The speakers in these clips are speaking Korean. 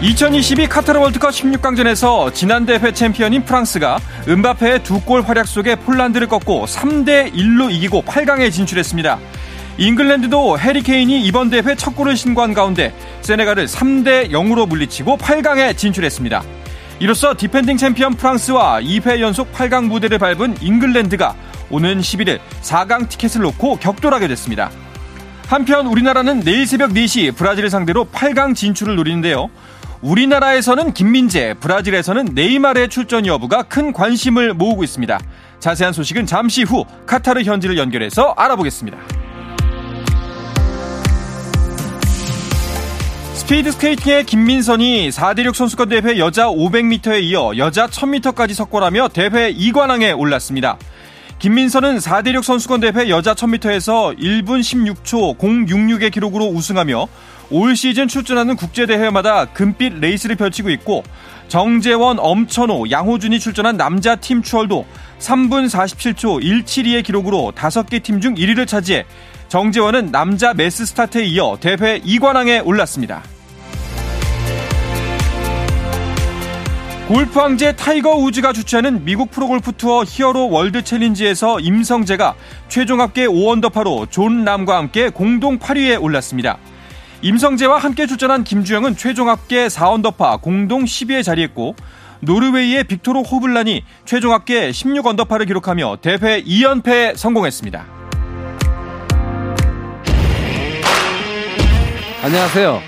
2022 카타르 월드컵 16강전에서 지난 대회 챔피언인 프랑스가 은바페의 두 골 활약 속에 폴란드를 꺾고 3대 1로 이기고 8강에 진출했습니다. 잉글랜드도 해리케인이 이번 대회 첫 골을 신고한 가운데 세네갈을 3대 0으로 물리치고 8강에 진출했습니다. 이로써 디펜딩 챔피언 프랑스와 2회 연속 8강 무대를 밟은 잉글랜드가 오는 11일 4강 티켓을 놓고 격돌하게 됐습니다. 한편 우리나라는 내일 새벽 4시 브라질을 상대로 8강 진출을 노리는데요. 우리나라에서는 김민재, 브라질에서는 네이마르의 출전 여부가 큰 관심을 모으고 있습니다. 자세한 소식은 잠시 후 카타르 현지를 연결해서 알아보겠습니다. 스피드 스케이팅의 김민선이 4대륙 선수권 대회 여자 500m에 이어 여자 1000m까지 석권하며 대회 2관왕에 올랐습니다. 김민선은 4대륙 선수권 대회 여자 1000m에서 1분 16초 066의 기록으로 우승하며 올 시즌 출전하는 국제대회마다 금빛 레이스를 펼치고 있고 정재원, 엄천호, 양호준이 출전한 남자 팀 추월도 3분 47초 172의 기록으로 5개 팀 중 1위를 차지해 정재원은 남자 매스 스타트에 이어 대회 2관왕에 올랐습니다. 골프 황제 타이거 우즈가 주최하는 미국 프로골프 투어 히어로 월드 챌린지에서 임성재가 최종 합계 5언더파로 존 람과 함께 공동 8위에 올랐습니다. 임성재와 함께 출전한 김주영은 최종 합계 4언더파 공동 10위에 자리했고 노르웨이의 빅토르 호블란이 최종 합계 16언더파를 기록하며 대회 2연패에 성공했습니다. 안녕하세요.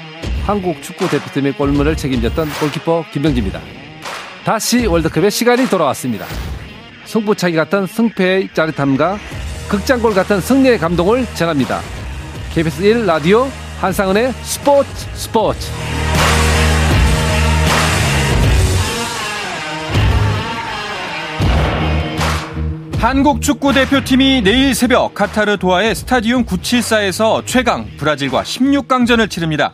한국 축구 대표팀의 골문을 책임졌던 골키퍼 김병지입니다. 다시 월드컵의 시간이 돌아왔습니다. 승부차기 같은 승패의 짜릿함과 극장골 같은 승리의 감동을 전합니다. KBS 1 라디오 한상은의 스포츠 스포츠 한국 축구 대표팀이 내일 새벽 카타르 도하의 스타디움 974에서 최강 브라질과 16강전을 치릅니다.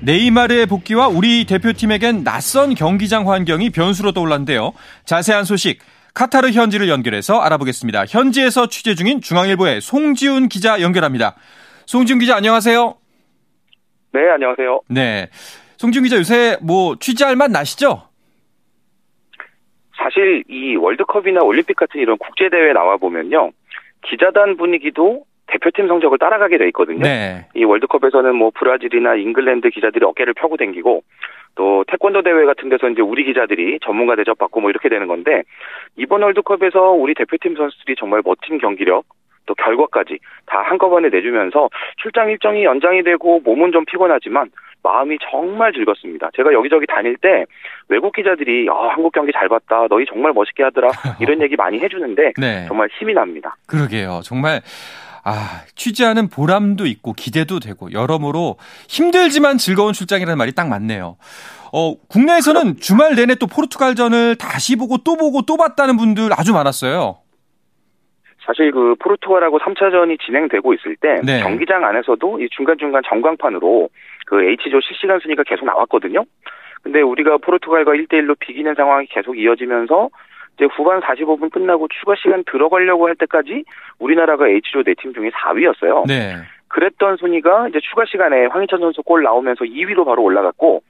네이마르의 복귀와 우리 대표팀에겐 낯선 경기장 환경이 변수로 떠올랐는데요. 자세한 소식 카타르 현지를 연결해서 알아보겠습니다. 현지에서 취재 중인 중앙일보의 송지훈 기자 연결합니다. 송지훈 기자 안녕하세요. 네, 안녕하세요. 네. 송지훈 기자 요새 뭐 취재할 맛 나시죠? 사실 이 월드컵이나 올림픽 같은 이런 국제 대회 나와 보면요. 기자단 분위기도 대표팀 성적을 따라가게 돼 있거든요. 네. 이 월드컵에서는 뭐 브라질이나 잉글랜드 기자들이 어깨를 펴고 댕기고 또 태권도 대회 같은 데서 이제 우리 기자들이 전문가 대접받고 뭐 이렇게 되는 건데 이번 월드컵에서 우리 대표팀 선수들이 정말 멋진 경기력 또 결과까지 다 한꺼번에 내주면서 출장 일정이 연장이 되고 몸은 좀 피곤하지만 마음이 정말 즐겁습니다. 제가 여기저기 다닐 때 외국 기자들이 아, 한국 경기 잘 봤다. 너희 정말 멋있게 하더라. 이런 얘기 많이 해주는데 네. 정말 힘이 납니다. 그러게요. 정말 아, 취재하는 보람도 있고 기대도 되고 여러모로 힘들지만 즐거운 출장이라는 말이 딱 맞네요. 어, 국내에서는 주말 내내 또 포르투갈전을 다시 보고 또 보고 또 봤다는 분들 아주 많았어요. 사실 그 포르투갈하고 3차전이 진행되고 있을 때 네. 경기장 안에서도 이 중간중간 전광판으로 그 H조 실시간 순위가 계속 나왔거든요. 근데 우리가 포르투갈과 1대1로 비기는 상황이 계속 이어지면서 이제 후반 45분 끝나고 추가 시간 들어가려고 할 때까지 우리나라가 H조 4팀 중에 4위였어요. 네. 그랬던 순위가 이제 추가 시간에 황희찬 선수 골 나오면서 2위로 바로 올라갔고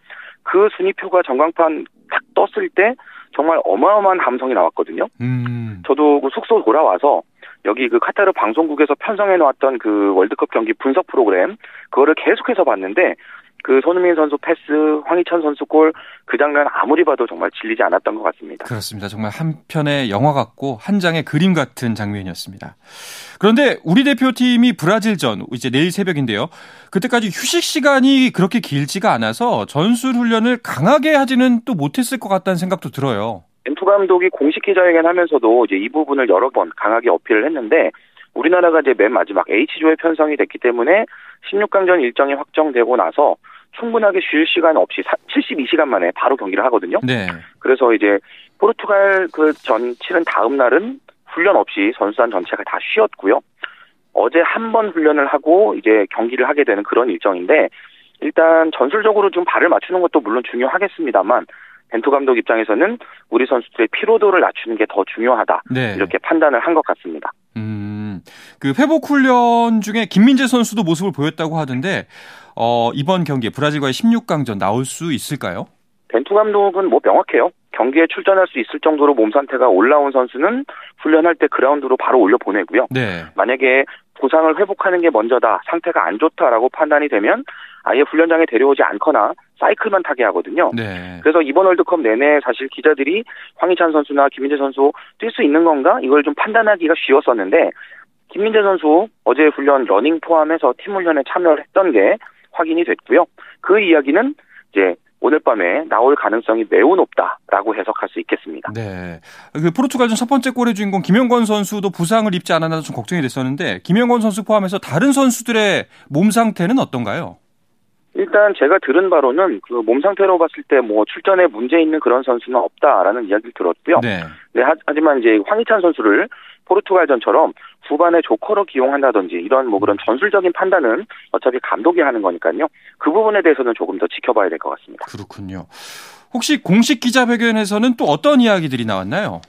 그 순위표가 전광판 딱 떴을 때 정말 어마어마한 감성이 나왔거든요. 음. 저도 그 숙소 돌아와서 여기 그 카타르 방송국에서 편성해 놓았던 그 월드컵 경기 분석 프로그램 그거를 계속해서 봤는데 그 손흥민 선수 패스, 황희찬 선수 골 그 장면 아무리 봐도 정말 질리지 않았던 것 같습니다. 그렇습니다. 정말 한 편의 영화 같고 한 장의 그림 같은 장면이었습니다. 그런데 우리 대표팀이 브라질전 이제 내일 새벽인데요. 그때까지 휴식 시간이 그렇게 길지가 않아서 전술 훈련을 강하게 하지는 또 못했을 것 같다는 생각도 들어요. 엠프 감독이 공식 기자회견 하면서도 이제 이 부분을 여러 번 강하게 어필을 했는데 우리나라가 이제 맨 마지막 H조에 편성이 됐기 때문에 16강전 일정이 확정되고 나서 충분하게 쉴 시간 없이 72시간 만에 바로 경기를 하거든요. 네. 그래서 이제 포르투갈 그 전 치른 다음 날은 훈련 없이 선수단 전체가 다 쉬었고요. 어제 한 번 훈련을 하고 이제 경기를 하게 되는 그런 일정인데 일단 전술적으로 좀 발을 맞추는 것도 물론 중요하겠습니다만 벤투 감독 입장에서는 우리 선수들의 피로도를 낮추는 게 더 중요하다. 네. 이렇게 판단을 한 것 같습니다. 음, 그 회복 훈련 중에 김민재 선수도 모습을 보였다고 하던데 어, 이번 경기에 브라질과의 16강전 나올 수 있을까요? 벤투 감독은 뭐 명확해요. 경기에 출전할 수 있을 정도로 몸 상태가 올라온 선수는 훈련할 때 그라운드로 바로 올려 보내고요. 네. 만약에 부상을 회복하는 게 먼저다, 상태가 안 좋다라고 판단이 되면 아예 훈련장에 데려오지 않거나 사이클만 타게 하거든요. 네. 그래서 이번 월드컵 내내 사실 기자들이 황희찬 선수나 김민재 선수 뛸 수 있는 건가 이걸 좀 판단하기가 쉬웠었는데 김민재 선수 어제 훈련 러닝 포함해서 팀 훈련에 참여를 했던 게 확인이 됐고요. 그 이야기는 이제 오늘 밤에 나올 가능성이 매우 높다라고 해석할 수 있겠습니다. 네. 그 포르투갈전 첫 번째 골의 주인공 김영권 선수도 부상을 입지 않았나 좀 걱정이 됐었는데 김영권 선수 포함해서 다른 선수들의 몸 상태는 어떤가요? 일단 제가 들은 바로는 그 몸 상태로 봤을 때 뭐 출전에 문제 있는 그런 선수는 없다라는 이야기를 들었고요. 네. 네 하지만 이제 황희찬 선수를 포르투갈전처럼 후반에 조커로 기용한다든지 이런 뭐 그런 전술적인 판단은 어차피 감독이 하는 거니까요. 그 부분에 대해서는 조금 더 지켜봐야 될 것 같습니다. 그렇군요. 혹시 공식 기자회견에서는 또 어떤 이야기들이 나왔나요?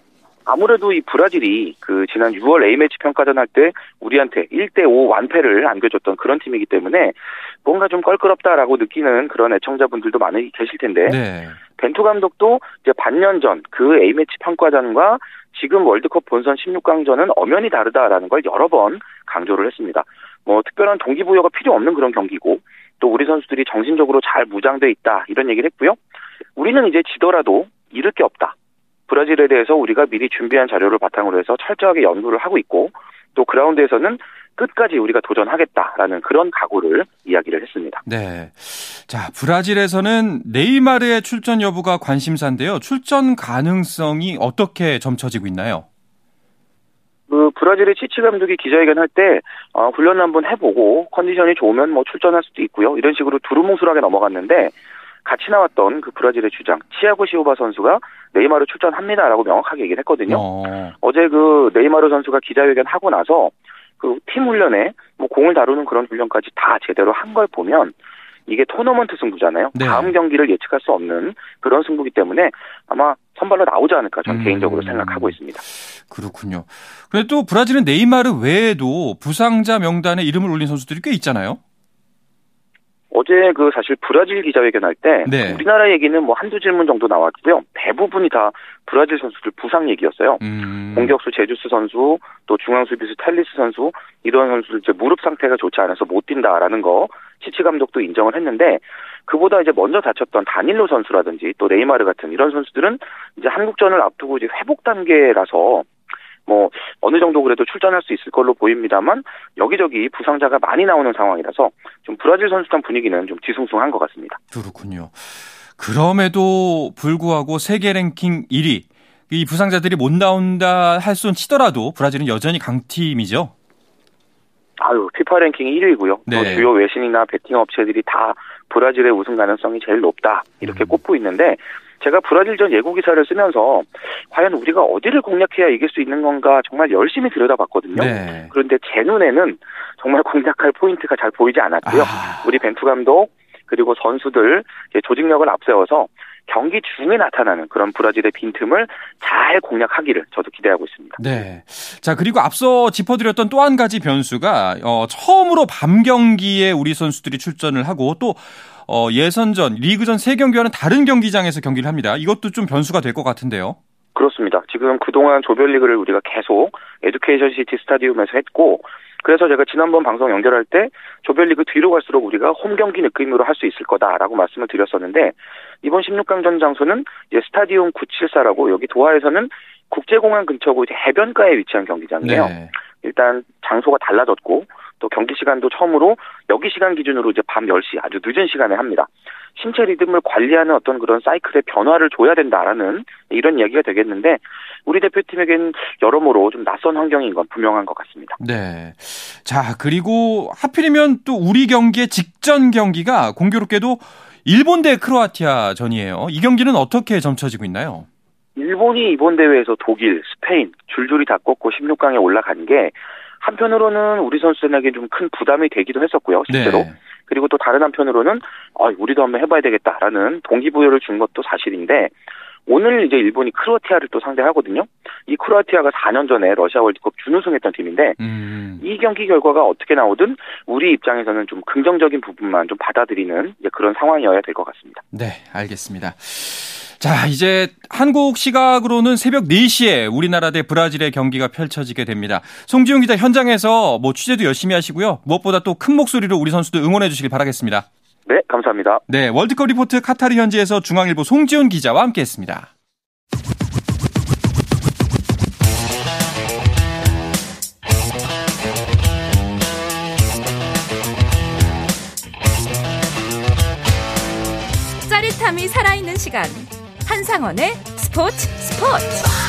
아무래도 이 브라질이 그 지난 6월 A매치 평가전 할 때 우리한테 1대5 완패를 안겨줬던 그런 팀이기 때문에 뭔가 좀 껄끄럽다라고 느끼는 그런 애청자분들도 많이 계실 텐데 네. 벤투 감독도 이제 반년 전 그 A매치 평가전과 지금 월드컵 본선 16강전은 엄연히 다르다라는 걸 여러 번 강조를 했습니다. 뭐 특별한 동기부여가 필요 없는 그런 경기고 또 우리 선수들이 정신적으로 잘 무장돼 있다 이런 얘기를 했고요. 우리는 이제 지더라도 잃을 게 없다. 브라질에 대해서 우리가 미리 준비한 자료를 바탕으로 해서 철저하게 연구를 하고 있고 또 그라운드에서는 끝까지 우리가 도전하겠다라는 그런 각오를 이야기를 했습니다. 네. 자, 브라질에서는 네이마르의 출전 여부가 관심사인데요. 출전 가능성이 어떻게 점쳐지고 있나요? 그 브라질의 치치 감독이 기자회견 할때 어, 훈련 한번 해보고 컨디션이 좋으면 뭐 출전할 수도 있고요. 이런 식으로 두루뭉술하게 넘어갔는데 같이 나왔던 그 브라질의 주장 치아고 시오바 선수가 네이마르 출전합니다라고 명확하게 얘기를 했거든요. 어. 어제 그 네이마르 선수가 기자회견 하고 나서 그 팀 훈련에 뭐 공을 다루는 그런 훈련까지 다 제대로 한 걸 보면 이게 토너먼트 승부잖아요. 네. 다음 경기를 예측할 수 없는 그런 승부기 때문에 아마 선발로 나오지 않을까 저는 음. 개인적으로 생각하고 있습니다. 그렇군요. 그런데 또 브라질은 네이마르 외에도 부상자 명단에 이름을 올린 선수들이 꽤 있잖아요. 어제 그 사실 브라질 기자회견 할때 네. 우리나라 얘기는 뭐 한두 질문 정도 나왔고요. 대부분이 다 브라질 선수들 부상 얘기였어요. 음. 공격수 제주스 선수, 또 중앙 수비수 텔리스 선수 이런 선수들 이제 무릎 상태가 좋지 않아서 못 뛴다라는 거 치치 감독도 인정을 했는데 그보다 이제 먼저 다쳤던 다닐로 선수라든지 또 네이마르 같은 이런 선수들은 이제 한국전을 앞두고 이제 회복 단계라서 뭐 어느 정도 그래도 출전할 수 있을 걸로 보입니다만 여기저기 부상자가 많이 나오는 상황이라서 좀 브라질 선수단 분위기는 좀 뒤숭숭한 것 같습니다. 그렇군요. 그럼에도 불구하고 세계 랭킹 1위 이 부상자들이 못 나온다손 치더라도 브라질은 여전히 강팀이죠. 아유, 피파 랭킹 1위고요. 네. 또 주요 외신이나 베팅 업체들이 다 브라질의 우승 가능성이 제일 높다 이렇게 음. 꼽고 있는데 제가 브라질전 예고 기사를 쓰면서 과연 우리가 어디를 공략해야 이길 수 있는 건가 정말 열심히 들여다봤거든요. 네. 그런데 제 눈에는 정말 공략할 포인트가 잘 보이지 않았고요. 아. 우리 벤투 감독 그리고 선수들 조직력을 앞세워서 경기 중에 나타나는 그런 브라질의 빈틈을 잘 공략하기를 저도 기대하고 있습니다. 네. 자, 그리고 앞서 짚어드렸던 또 한 가지 변수가, 어, 처음으로 밤 경기에 우리 선수들이 출전을 하고 또 어, 예선전, 리그전 세 경기와는 다른 경기장에서 경기를 합니다. 이것도 좀 변수가 될 것 같은데요. 그렇습니다. 지금 그동안 조별리그를 우리가 계속 에듀케이션 시티 스타디움에서 했고 그래서 제가 지난번 방송 연결할 때 조별리그 뒤로 갈수록 우리가 홈 경기 느낌으로 할 수 있을 거다라고 말씀을 드렸었는데 이번 16강전 장소는 이제 스타디움 974라고 여기 도하에서는 국제공항 근처고 이제 해변가에 위치한 경기장이에요. 네. 일단 장소가 달라졌고 또 경기 시간도 처음으로 여기 시간 기준으로 이제 밤 10시 아주 늦은 시간에 합니다. 신체 리듬을 관리하는 어떤 그런 사이클의 변화를 줘야 된다라는 이런 얘기가 되겠는데 우리 대표팀에겐 여러모로 좀 낯선 환경인 건 분명한 것 같습니다. 네. 자, 그리고 하필이면 또 우리 경기의 직전 경기가 공교롭게도 일본 대 크로아티아 전이에요. 이 경기는 어떻게 점쳐지고 있나요? 일본이 이번 대회에서 독일, 스페인 줄줄이 다 꺾고 16강에 올라간 게 한편으로는 우리 선수들에게 좀 큰 부담이 되기도 했었고요, 실제로. 네. 그리고 또 다른 한편으로는 아, 우리도 한번 해봐야 되겠다라는 동기부여를 준 것도 사실인데 오늘 이제 일본이 크로아티아를 또 상대하거든요. 이 크로아티아가 4년 전에 러시아 월드컵 준우승했던 팀인데 음. 이 경기 결과가 어떻게 나오든 우리 입장에서는 좀 긍정적인 부분만 좀 받아들이는 그런 상황이어야 될 것 같습니다. 네, 알겠습니다. 자, 이제 한국 시각으로는 새벽 4시에 우리나라 대 브라질의 경기가 펼쳐지게 됩니다. 송지훈 기자 현장에서 뭐 취재도 열심히 하시고요. 무엇보다 또 큰 목소리로 우리 선수들 응원해 주시길 바라겠습니다. 네, 감사합니다. 네, 월드컵 리포트 카타르 현지에서 중앙일보 송지훈 기자와 함께했습니다. 짜릿함이 살아있는 시간. 한상원의 스포츠 스포츠.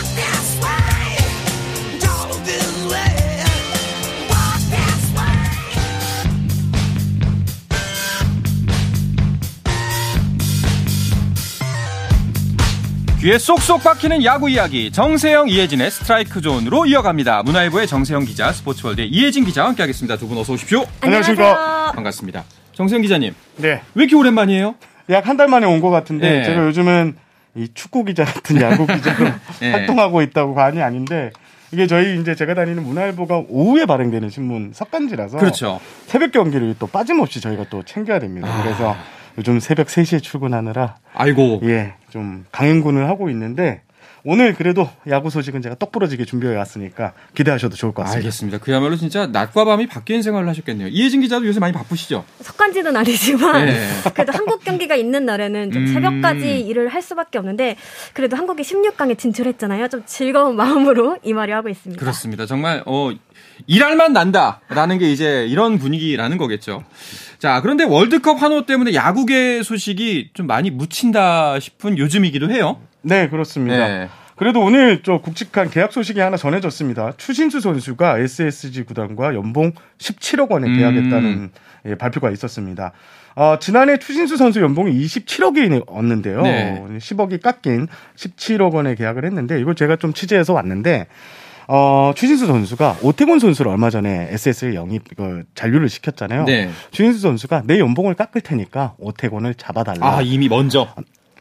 귀에 쏙쏙 박히는 야구 이야기 정세영 이혜진의 스트라이크 존으로 이어갑니다. 문화일보의 정세영 기자, 스포츠월드의 이혜진 기자와 함께하겠습니다. 두 분 어서 오십시오. 안녕하십니까. 반갑습니다. 정세영 기자님. 네. 왜 이렇게 오랜만이에요? 약 한 달 만에 온 것 같은데 네. 제가 요즘은 이 축구 기자 같은 야구 기자로 네. 활동하고 있다고 관이 아닌데 이게 저희 이제 제가 다니는 문화일보가 오후에 발행되는 신문 석간지라서 그렇죠. 새벽 경기를 또 빠짐없이 저희가 또 챙겨야 됩니다. 아. 그래서 요즘 새벽 3시에 출근하느라 아이고 예, 좀 강행군을 하고 있는데 오늘 그래도 야구 소식은 제가 똑부러지게 준비해 왔으니까 기대하셔도 좋을 것 같습니다. 알겠습니다. 그야말로 진짜 낮과 밤이 바뀐 생활을 하셨겠네요. 이혜진 기자도 요새 많이 바쁘시죠? 석간지는 아니지만 네. 그래도 한국 경기가 있는 날에는 좀 음. 새벽까지 일을 할 수밖에 없는데 그래도 한국이 16강에 진출했잖아요. 좀 즐거운 마음으로 이 말이 하고 있습니다. 그렇습니다. 정말 어 일할만 난다라는 게 이제 이런 분위기라는 거겠죠. 자, 그런데 월드컵 환호 때문에 야구계 소식이 좀 많이 묻힌다 싶은 요즘이기도 해요. 네, 그렇습니다. 네. 그래도 오늘 저 굵직한 계약 소식이 하나 전해졌습니다. 추신수 선수가 SSG 구단과 연봉 17억 원에 계약했다는 음. 예, 발표가 있었습니다. 어, 지난해 추신수 선수 연봉이 27억이 얻는데요. 네. 10억이 깎인 17억 원에 계약을 했는데 이걸 제가 좀 취재해서 왔는데 어, 추신수 선수가 오태곤 선수를 얼마 전에 SS에 영입 그 잔류를 시켰잖아요. 네. 추신수 선수가 내 연봉을 깎을 테니까 오태곤을 잡아달라. 아 이미 먼저.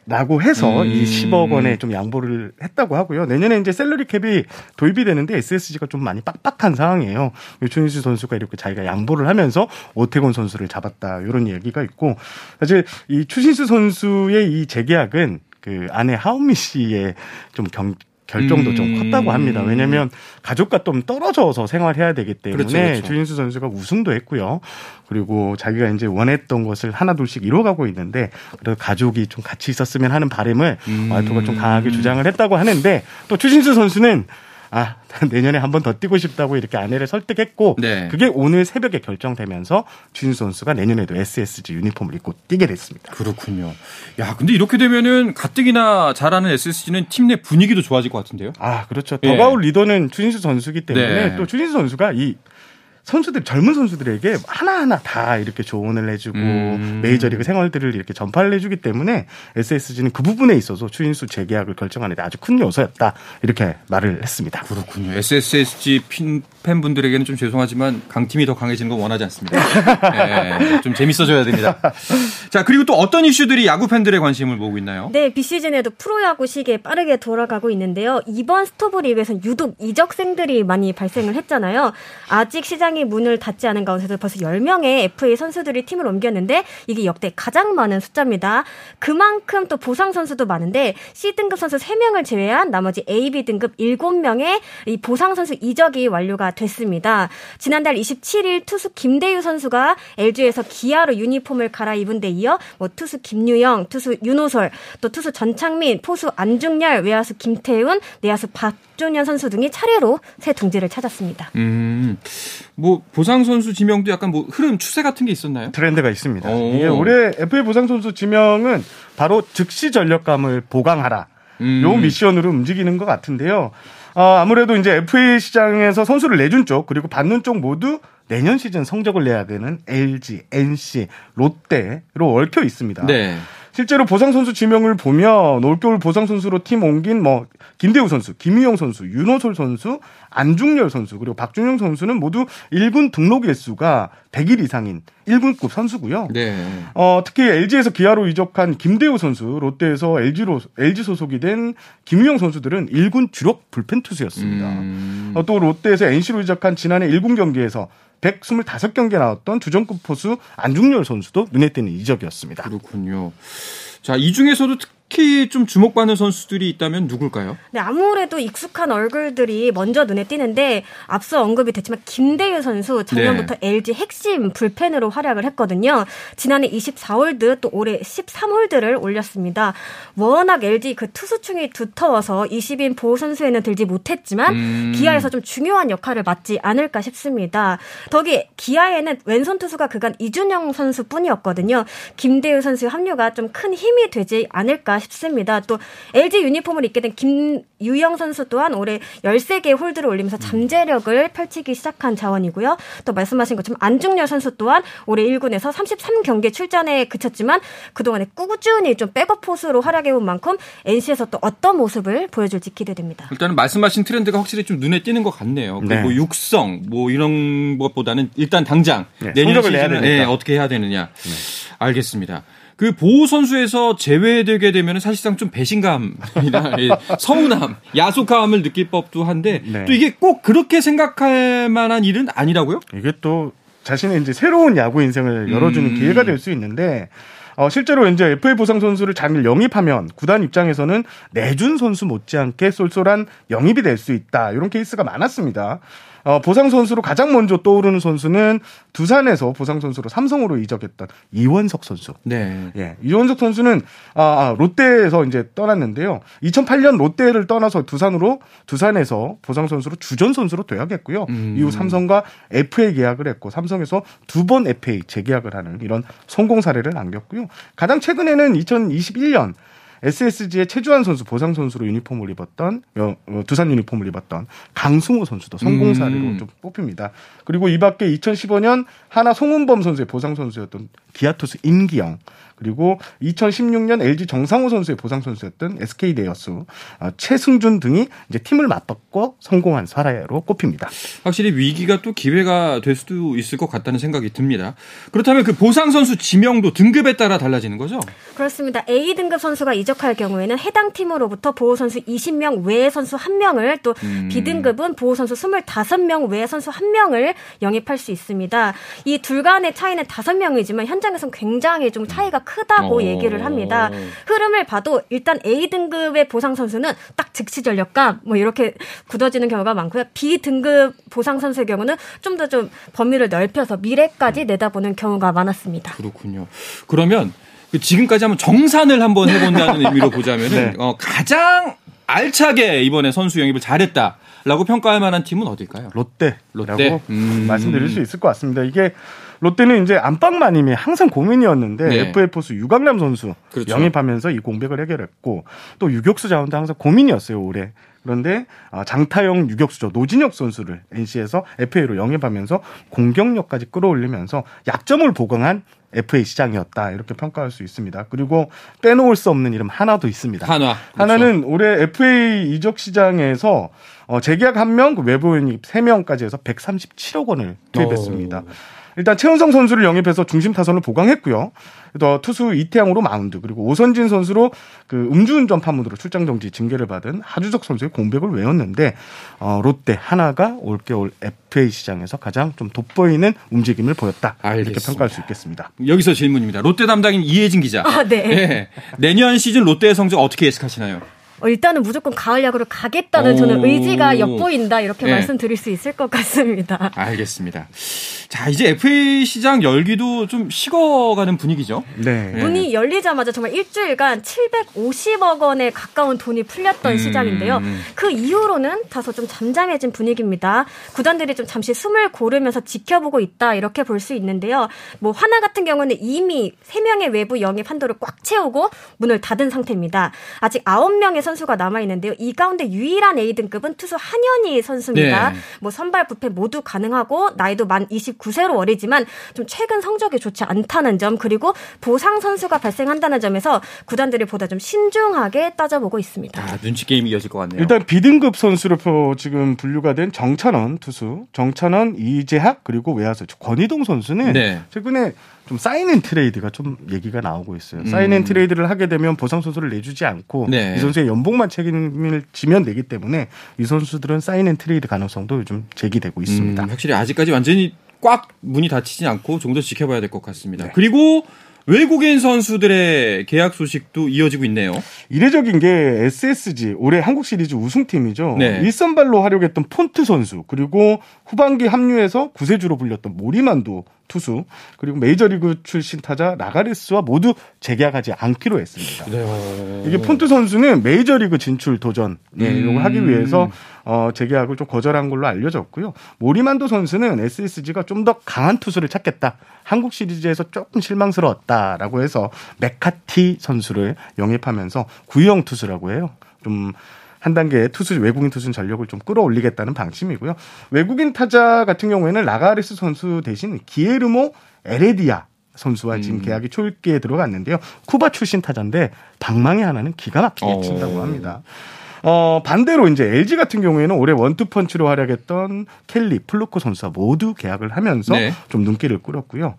라고 해서 음. 이 10억 원에 좀 양보를 했다고 하고요. 내년에 이제 셀러리 캡이 도입이 되는데 SSG가 좀 많이 빡빡한 상황이에요. 추신수 선수가 이렇게 자기가 양보를 하면서 오태곤 선수를 잡았다. 이런 얘기가 있고 사실 이 추신수 선수의 이 재계약은 그 아내 하은미 씨의 좀 경, 결정도 음. 좀 컸다고 합니다. 왜냐하면 가족과 좀 떨어져서 생활해야 되기 때문에 그렇죠, 그렇죠. 주인수 선수가 우승도 했고요. 그리고 자기가 이제 원했던 것을 하나둘씩 이뤄가고 있는데 그래도 가족이 좀 같이 있었으면 하는 바람을 음. 와이프가 좀 강하게 주장을 했다고 하는데 또 추신수 선수는 아 내년에 한 번 더 뛰고 싶다고 이렇게 아내를 설득했고 네. 그게 오늘 새벽에 결정되면서 준 선수가 내년에도 SSG 유니폼을 입고 뛰게 됐습니다. 그렇군요. 야 근데 이렇게 되면은 가뜩이나 잘하는 SSG는 팀 내 분위기도 좋아질 것 같은데요? 아 그렇죠. 예. 더가울 리더는 추신수 선수기 때문에 네. 또 추신수 선수가 이 선수들 젊은 선수들에게 하나하나 다 이렇게 조언을 해주고 음. 메이저리그 생활들을 이렇게 전파를 해주기 때문에 SSG는 그 부분에 있어서 추인수 재계약을 결정하는 데 아주 큰 요소였다 이렇게 말을 했습니다. 그렇군요. SSG 핀, 팬분들에게는 좀 죄송하지만 강팀이 더 강해지는 건 원하지 않습니다. 네, 좀 재밌어져야 됩니다. 자 그리고 또 어떤 이슈들이 야구 팬들의 관심을 모으고 있나요? 네 비시즌에도 프로야구 시기에 빠르게 돌아가고 있는데요. 이번 스토브 리그에서는 유독 이적생들이 많이 발생을 했잖아요. 아직 시장이 문을 닫지 않은 가운데도 벌써 10명의 FA 선수들이 팀을 옮겼는데 이게 역대 가장 많은 숫자입니다. 그만큼 또 보상 선수도 많은데 C등급 선수 3명을 제외한 나머지 AB 등급 7명의 이 보상 선수 이적이 완료가 됐습니다. 지난달 27일 투수 김대유 선수가 LG에서 기아로 유니폼을 갈아입은 데 이어 뭐 투수 김유영, 투수 윤호솔, 또 투수 전창민, 포수 안중열, 외야수 김태훈, 내야수 박준현 선수 등이 차례로 새 둥지를 찾았습니다. 음. 뭐 보상 선수 지명도 약간 뭐 흐름 추세 같은 게 있었나요? 트렌드가 있습니다. 오. 이게 올해 FA 보상 선수 지명은 바로 즉시 전력감을 보강하라. 음. 요 미션으로 움직이는 것 같은데요. 어, 아무래도 이제 FA 시장에서 선수를 내준 쪽 그리고 받는 쪽 모두 내년 시즌 성적을 내야 되는 LG, NC, 롯데로 얽혀 있습니다. 네. 실제로 보상 선수 지명을 보면 올겨울 보상 선수로 팀 옮긴 뭐 김대우 선수, 김유영 선수, 윤호솔 선수, 안중열 선수 그리고 박준영 선수는 모두 1군 등록 일수가 100일 이상인 1군급 선수고요. 네. 어, 특히 LG에서 기아로 이적한 김대우 선수, 롯데에서 LG로 LG 소속이 된 김유영 선수들은 1군 주력 불펜 투수였습니다. 음. 어, 또 롯데에서 NC로 이적한 지난해 1군 경기에서 125경기에 나왔던 주전급 포수 안중열 선수도 눈에 띄는 이적이었습니다. 그렇군요. 자, 이 중에서도 특히 좀 주목받는 선수들이 있다면 누굴까요? 네, 아무래도 익숙한 얼굴들이 먼저 눈에 띄는데 앞서 언급이 됐지만 김대유 선수 작년부터 LG 핵심 불펜으로 활약을 했거든요. 지난해 24홀드 또 올해 13홀드를 올렸습니다. 워낙 LG 그 투수층이 두터워서 20인 보호 선수에는 들지 못했지만 음. 기아에서 좀 중요한 역할을 맡지 않을까 싶습니다. 더욱이 기아에는 왼손 투수가 그간 이준영 선수뿐이었거든요. 김대유 선수의 합류가 좀 큰 힘이 되지 않을까 싶습니다. 또 LG 유니폼을 입게 된 김유영 선수 또한 올해 13개의 홀드를 올리면서 잠재력을 펼치기 시작한 자원이고요. 또 말씀하신 것처럼 안중열 선수 또한 올해 1군에서 33경기 출전에 그쳤지만 그동안에 꾸준히 좀 백업 포수로 활약해온 만큼 NC에서 또 어떤 모습을 보여줄지 기대됩니다. 일단은 말씀하신 트렌드가 확실히 좀 눈에 띄는 것 같네요. 네. 그리고 육성 뭐 이런 것보다는 일단 당장 네, 내년 되니까. 네, 어떻게 해야 되느냐. 알겠습니다. 그 보호 선수에서 제외되게 되면 사실상 좀 배신감이나 예, 서운함, 야속함을 느낄 법도 한데 네. 또 이게 꼭 그렇게 생각할 만한 일은 아니라고요? 이게 또 자신의 이제 새로운 야구 인생을 열어주는 음. 기회가 될 수 있는데 어, 실제로 이제 FA 보상 선수를 잘 영입하면 구단 입장에서는 내준 선수 못지않게 쏠쏠한 영입이 될 수 있다 이런 케이스가 많았습니다. 어, 보상 선수로 가장 먼저 떠오르는 선수는 두산에서 보상 선수로 삼성으로 이적했던 이원석 선수. 네. 예, 이원석 선수는 아, 아, 롯데에서 이제 떠났는데요. 2008년 롯데를 떠나서 두산으로 두산에서 보상 선수로 주전 선수로 도약했고요. 음. 이후 삼성과 FA 계약을 했고 삼성에서 두 번 FA 재계약을 하는 이런 성공 사례를 남겼고요. 가장 최근에는 2021년 SSG의 최주환 선수 보상 선수로 유니폼을 입었던 어, 어, 두산 유니폼을 입었던 강승호 선수도 성공 사례로 음. 좀 뽑힙니다. 그리고 이 밖에 2015년 하나 송은범 선수의 보상 선수였던 기아 투수 임기영 그리고 2016년 LG 정상호 선수의 보상 선수였던 SK 네어스 어, 최승준 등이 이제 팀을 맞바꿔 성공한 사례로 꼽힙니다. 확실히 위기가 또 기회가 될 수도 있을 것 같다는 생각이 듭니다. 그렇다면 그 보상 선수 지명도 등급에 따라 달라지는 거죠? 그렇습니다. A 등급 선수가 이적할 경우에는 해당 팀으로부터 보호 선수 20명 외의 선수 1명을 또 음. B 등급은 보호 선수 25명 외의 선수 1명을 영입할 수 있습니다. 이 둘 간의 차이는 5명이지만 현장에서는 굉장히 좀 차이가 크다고 어. 얘기를 합니다. 흐름을 봐도 일단 A 등급의 보상 선수는 딱 즉시 전력감 뭐 이렇게 굳어지는 경우가 많고요. B 등급 보상 선수의 경우는 좀 더좀 범위를 넓혀서 미래까지 내다보는 경우가 많았습니다. 그렇군요. 그러면 그 지금까지 한번 정산을 한번 해본다는 의미로 보자면은 네. 어, 가장 알차게 이번에 선수 영입을 잘했다라고 평가할 만한 팀은 어딜까요? 롯데라고 롯데? 음. 말씀드릴 수 있을 것 같습니다. 이게 롯데는 이제 안방 마님이 항상 고민이었는데 네. FA 포수 유강남 선수 그렇죠. 영입하면서 이 공백을 해결했고 또 유격수 자원도 항상 고민이었어요 올해. 그런데 아, 장타영 유격수죠 노진혁 선수를 NC에서 FA로 영입하면서 공격력까지 끌어올리면서 약점을 보강한 FA 시장이었다 이렇게 평가할 수 있습니다. 그리고 빼놓을 수 없는 이름 하나도 있습니다. 한화. 그렇죠. 하나는 올해 FA 이적 시장에서 어, 재계약 한 명, 그 외부 영입 3명까지 해서 137억 원을 투입했습니다. 일단 최은성 선수를 영입해서 중심 타선을 보강했고요. 또 투수 이태양으로 마운드 그리고 오선진 선수로 그 음주운전 파문으로 출장 정지 징계를 받은 하주석 선수의 공백을 외웠는데 어, 롯데 하나가 올겨울 FA 시장에서 가장 좀 돋보이는 움직임을 보였다 이렇게 알겠습니다. 평가할 수 있겠습니다. 여기서 질문입니다. 롯데 담당인 이혜진 기자. 아, 네. 예. 내년 시즌 롯데의 성적 어떻게 예측하시나요? 어, 일단은 무조건 가을 야구를 가겠다는 오. 저는 의지가 엿보인다 이렇게 네. 말씀드릴 수 있을 것 같습니다. 알겠습니다. 자, 이제 FA 시장 열기도 좀 식어가는 분위기죠. 네. 네. 문이 열리자마자 정말 일주일간 750억 원에 가까운 돈이 풀렸던 음. 시장인데요. 그 이후로는 다소 좀 잠잠해진 분위기입니다. 구단들이 좀 잠시 숨을 고르면서 지켜보고 있다 이렇게 볼 수 있는데요. 뭐 하나 같은 경우는 이미 3명의 외부 영입 한도를 꽉 채우고 문을 닫은 상태입니다. 아직 9명의 선수가 남아 있는데요. 이 가운데 유일한 A 등급은 투수 한현희 선수입니다. 네. 뭐 선발 부패 모두 가능하고 나이도 만 29세로 어리지만 좀 최근 성적이 좋지 않다는 점 그리고 보상 선수가 발생한다는 점에서 구단들이 보다 좀 신중하게 따져보고 있습니다. 아, 눈치 게임이 이어질 것 같네요. 일단 B등급 선수로 표- 지금 분류가 된 정찬원 투수, 정찬원, 이재학 그리고 외야수 권희동 선수는 네. 최근에 좀 sign and trade가 좀 얘기가 나오고 있어요. 음. sign and trade를 하게 되면 보상 선수를 내주지 않고 네. 이 선수의 연봉만 책임을 지면 되기 때문에 이 선수들은 sign and trade 가능성도 요즘 제기되고 있습니다. 음, 확실히 아직까지 완전히 꽉 문이 닫히지 않고 좀 더 지켜봐야 될 것 같습니다. 네. 그리고 외국인 선수들의 계약 소식도 이어지고 있네요. 이례적인 게 SSG 올해 한국 시리즈 우승팀이죠. 네. 일선발로 활약했던 폰트 선수 그리고 후반기 합류해서 구세주로 불렸던 모리만도 투수 그리고 메이저리그 출신 타자 라가레스와 모두 재계약하지 않기로 했습니다. 이게 폰트 선수는 메이저리그 진출 도전 예, 음. 이걸 하기 위해서 어, 재계약을 좀 거절한 걸로 알려졌고요. 모리만도 선수는 SSG가 좀 더 강한 투수를 찾겠다. 한국 시리즈에서 조금 실망스러웠다라고 해서 메카티 선수를 영입하면서 구형 투수라고 해요. 좀 한 단계 투수 외국인 투수 전력을 좀 끌어올리겠다는 방침이고요. 외국인 타자 같은 경우에는 라가레스 선수 대신 기예르모 에레디아 선수와 지금 계약이 초읽기에 들어갔는데요. 쿠바 출신 타자인데 방망이 하나는 기가 막히게 어. 친다고 합니다. 어, 반대로 이제 LG 같은 경우에는 올해 원투펀치로 활약했던 켈리, 플럿코 선수와 모두 계약을 하면서 네. 좀 눈길을 끌었고요.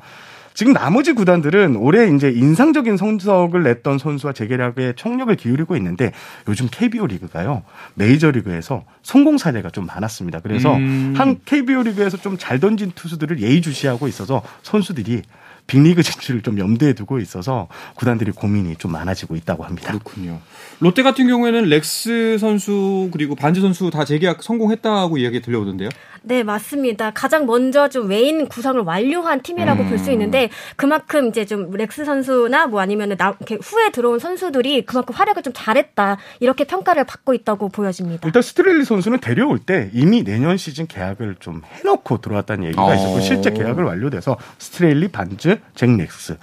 지금 나머지 구단들은 올해 이제 인상적인 성적을 냈던 선수와 재계약에 총력을 기울이고 있는데 요즘 KBO 리그가요. 메이저 리그에서 성공 사례가 좀 많았습니다. 그래서 음. 한 KBO 리그에서 좀 잘 던진 투수들을 예의주시하고 있어서 선수들이 빅리그 진출을 좀 염두에 두고 있어서 구단들이 고민이 좀 많아지고 있다고 합니다. 그렇군요. 롯데 같은 경우에는 렉스 선수 그리고 반즈 선수 다 재계약 성공했다고 이야기 들려오던데요. 네, 맞습니다. 가장 먼저 좀 외인 구성을 완료한 팀이라고 볼 음. 수 있는데 그만큼 이제 좀 렉스 선수나 뭐 아니면 나 이렇게 후에 들어온 선수들이 그만큼 활약을 좀 잘했다 이렇게 평가를 받고 있다고 보여집니다. 일단 스트레일리 선수는 데려올 때 이미 내년 시즌 계약을 좀 해놓고 들어왔다는 얘기가 어. 있었고 실제 계약을 완료돼서 스트레일리, 반즈, 잭 렉스.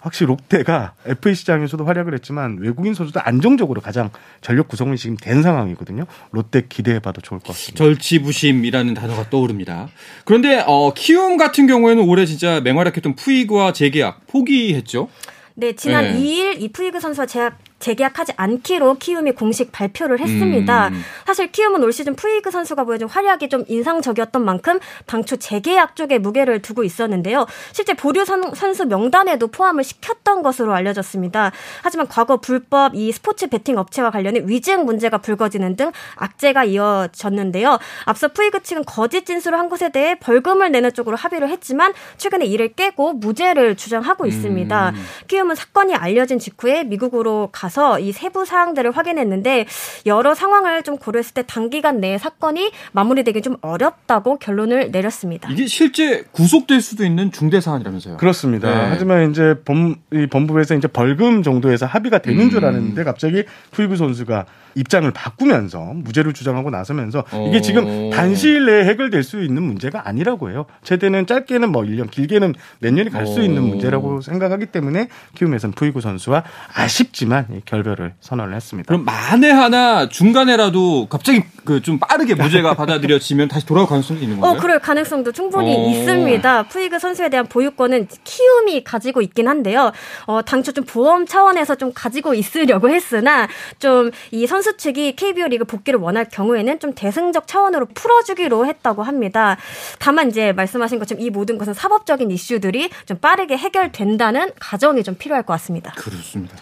확실히 롯데가 FA 시장에서도 활약을 했지만 외국인 선수도 안정적으로 가장 전력 구성이 지금 된 상황이거든요. 롯데 기대해봐도 좋을 것 같습니다. 절치부심이라는 단어가 떠오릅니다. 그런데 어, 키움 같은 경우에는 올해 진짜 맹활약했던 푸이그와 재계약 포기했죠. 네, 지난 네. 2일 이 푸이그 선수와 재학, 재계약하지 않기로 키움이 공식 발표를 했습니다. 음. 사실 키움은 올 시즌 푸이그 선수가 보여준 활약이 좀 인상적이었던 만큼 당초 재계약 쪽에 무게를 두고 있었는데요. 실제 보류 선, 선수 명단에도 포함을 시켰던 것으로 알려졌습니다. 하지만 과거 불법 이 스포츠 베팅 업체와 관련해 위증 문제가 불거지는 등 악재가 이어졌는데요. 앞서 푸이그 측은 거짓 진술을 한 것에 대해 벌금을 내는 쪽으로 합의를 했지만 최근에 이를 깨고 무죄를 주장하고 있습니다. 키움은 사건이 알려진 직후에 미국으로 가서 이 세부 사항들을 확인했는데 여러 상황을 좀 고려했을 때 단기간 내에 사건이 마무리되기 좀 어렵다고 결론을 내렸습니다. 이게 실제 구속될 수도 있는 중대 사안이라면서요. 그렇습니다. 네. 하지만 이제 범, 이 법무부에서 이제 벌금 정도에서 합의가 되는 음. 줄 알았는데 갑자기 푸이그 선수가 입장을 바꾸면서 무죄를 주장하고 나서면서 이게 어. 지금 단시일 내에 해결될 수 있는 문제가 아니라고 해요. 최대는 짧게는 뭐 1년, 길게는 몇 년이 갈수 어. 있는 문제라고 생각하기 때문에 키움에서는 푸이그 선수와 아쉽지만 이 결별을 선언을 했습니다. 그럼 만에 하나 중간에라도 갑자기 그 좀 빠르게 무죄가 받아들여지면 다시 돌아올 가능성이 있는 어, 건가요? 그럴 가능성도 충분히 어. 있습니다. 푸이그 선수에 대한 보유권은 키움이 가지고 있긴 한데요. 어, 당초 좀 보험 차원에서 좀 가지고 있으려고 했으나 좀 이 선수 측이 KBO 리그 복귀를 원할 경우에는 좀 대승적 차원으로 풀어주기로 했다고 합니다. 다만 이제 말씀하신 것처럼 이 모든 것은 사법적인 이슈들이 좀 빠르게 해결된다는 가정이 좀 필요할 것 같습니다. 그렇습니다.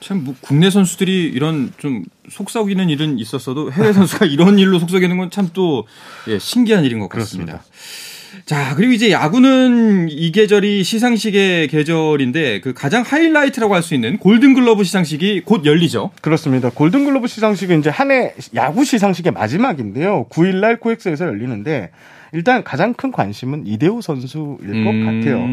참, 뭐 국내 선수들이 이런 좀 속썩이는 일은 있었어도 해외 선수가 이런 일로 속썩이는 건 참 또 예, 신기한 일인 것 같습니다. 자, 그리고 이제 야구는 이 계절이 시상식의 계절인데 그 가장 하이라이트라고 할 수 있는 골든글러브 시상식이 곧 열리죠. 그렇습니다. 골든글로브 시상식은 이제 한 해 야구 시상식의 마지막인데요. 9일 날 코엑스에서 열리는데 일단 가장 큰 관심은 이대호 선수일 것 음. 같아요.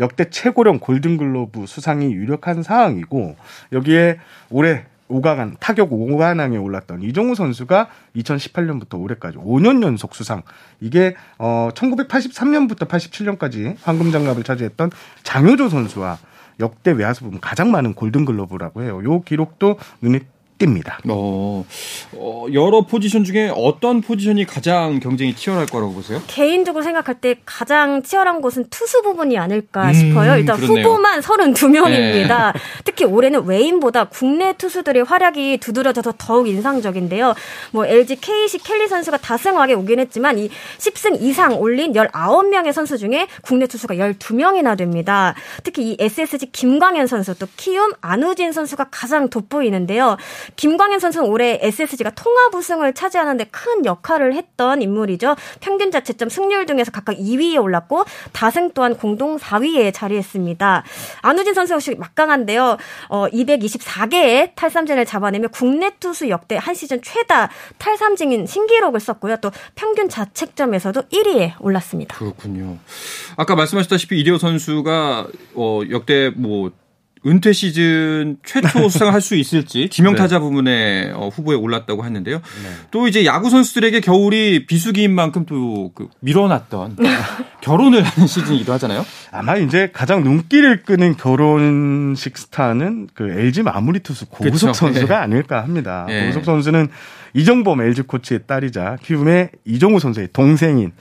역대 최고령 골든글로브 수상이 유력한 상황이고 여기에 올해 5강한 타격 5관왕에 올랐던 이정우 선수가 2018년부터 올해까지 5년 연속 수상. 이게 어 1983년부터 87년까지 황금 장갑을 차지했던 장효조 선수와 역대 외야수 부분 가장 많은 골든글러브라고 해요. 요 기록도 눈에 뜁니다. 어, 어, 여러 포지션 중에 어떤 포지션이 가장 경쟁이 치열할 거라고 보세요? 개인적으로 생각할 때 가장 치열한 곳은 투수 부분이 아닐까 음, 싶어요. 일단 그렇네요. 후보만 32명입니다. 특히 올해는 외인보다 국내 투수들의 활약이 두드러져서 더욱 인상적인데요. 뭐 LG KC 켈리 선수가 다승하게 오긴 했지만 이 10승 이상 올린 19명의 선수 중에 국내 투수가 12명이나 됩니다. 특히 이 SSG 김광현 선수 또 키움 안우진 선수가 가장 돋보이는데요. 김광현 선수는 올해 SSG가 통합 우승을 차지하는데 큰 역할을 했던 인물이죠. 평균 자체점 승률 등에서 각각 2위에 올랐고 다승 또한 공동 4위에 자리했습니다. 안우진 선수 역시 막강한데요. 어, 224개의 탈삼진을 잡아내며 국내 투수 역대 한 시즌 최다 탈삼진인 신기록을 썼고요. 또 평균 자책점에서도 1위에 올랐습니다. 그렇군요. 아까 말씀하셨다시피 이대호 선수가 어, 역대 뭐 은퇴 시즌 최초 수상을 할수 있을지 지명타자 부분에 어, 후보에 올랐다고 했는데요. 또 이제 야구 선수들에게 겨울이 비수기인 만큼 또 그 밀어놨던 결혼을 하는 시즌이기도 하잖아요. 아마 이제 가장 눈길을 끄는 결혼식 스타는 그 LG 마무리 투수 고우석 그쵸. 선수가 예. 아닐까 합니다. 예. 고우석 선수는 이정범 LG 코치의 딸이자 키움의 이정우 선수의 동생인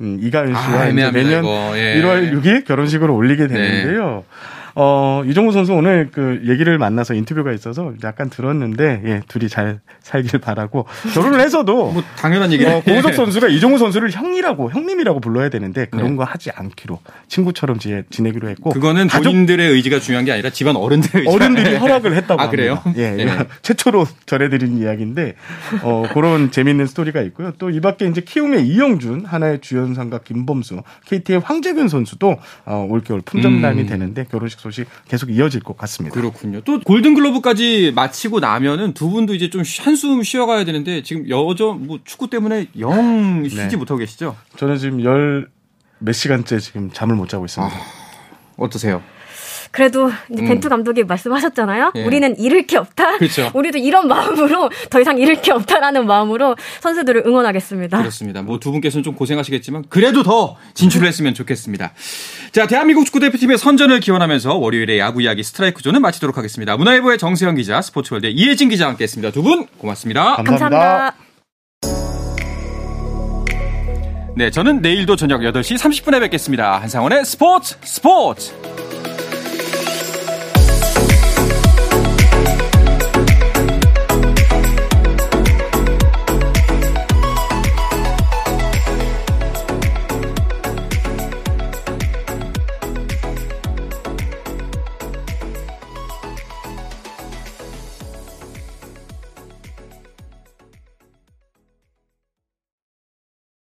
음, 이가은 씨와 아, 매년 이거. 예. 1월 6일 결혼식을 올리게 되는데요. 어, 이정우 선수 오늘 그 얘기를 만나서 인터뷰가 있어서 약간 들었는데, 예, 둘이 잘 살길 바라고, 결혼을 해서도, 뭐 당연한 얘기네. 어, 고우석 선수가 이종우 선수를 형이라고 형님이라고 불러야 되는데 그런 네. 거 하지 않기로 친구처럼 지, 지내기로 했고 그거는 가족 본인들의 의지가 중요한 게 아니라 집안 어른들의 의지가 어른들이 허락을 했다고 아, 그래요? 합니다. 예, 네. 최초로 전해드린 이야기인데 어, 그런 재밌는 스토리가 있고요. 또 이 밖에 이제 키움의 이영준, 하나의 주연상과 김범수, KT의 황재균 선수도 어, 올겨울 품절남이 음. 되는데 결혼식 소식 계속 이어질 것 같습니다. 그렇군요. 또 골든글러브까지 마치고 나면은 두 분도 이제 좀 한숨 쉬어가야 되는데 지금 여전 뭐 축구 때문에 영 쉬지 네. 못하고 계시죠? 저는 지금 열 몇 시간째 지금 잠을 못 자고 있습니다. 어떠세요? 그래도 이제 음. 벤투 감독이 말씀하셨잖아요. 예. 우리는 잃을 게 없다. 그렇죠. 우리도 이런 마음으로 더 이상 잃을 게 없다라는 마음으로 선수들을 응원하겠습니다. 그렇습니다. 뭐 두 분께서는 좀 고생하시겠지만 그래도 더 진출을 했으면 좋겠습니다. 자, 대한민국 축구 대표팀의 선전을 기원하면서 월요일에 야구 이야기 스트라이크 존은 마치도록 하겠습니다. 문화일보의 정세영 기자, 스포츠월드의 이혜진 기자와 함께했습니다. 두 분 고맙습니다. 감사합니다. 네, 저는 내일도 저녁 8시 30분에 뵙겠습니다. 한상원의 스포츠 스포츠.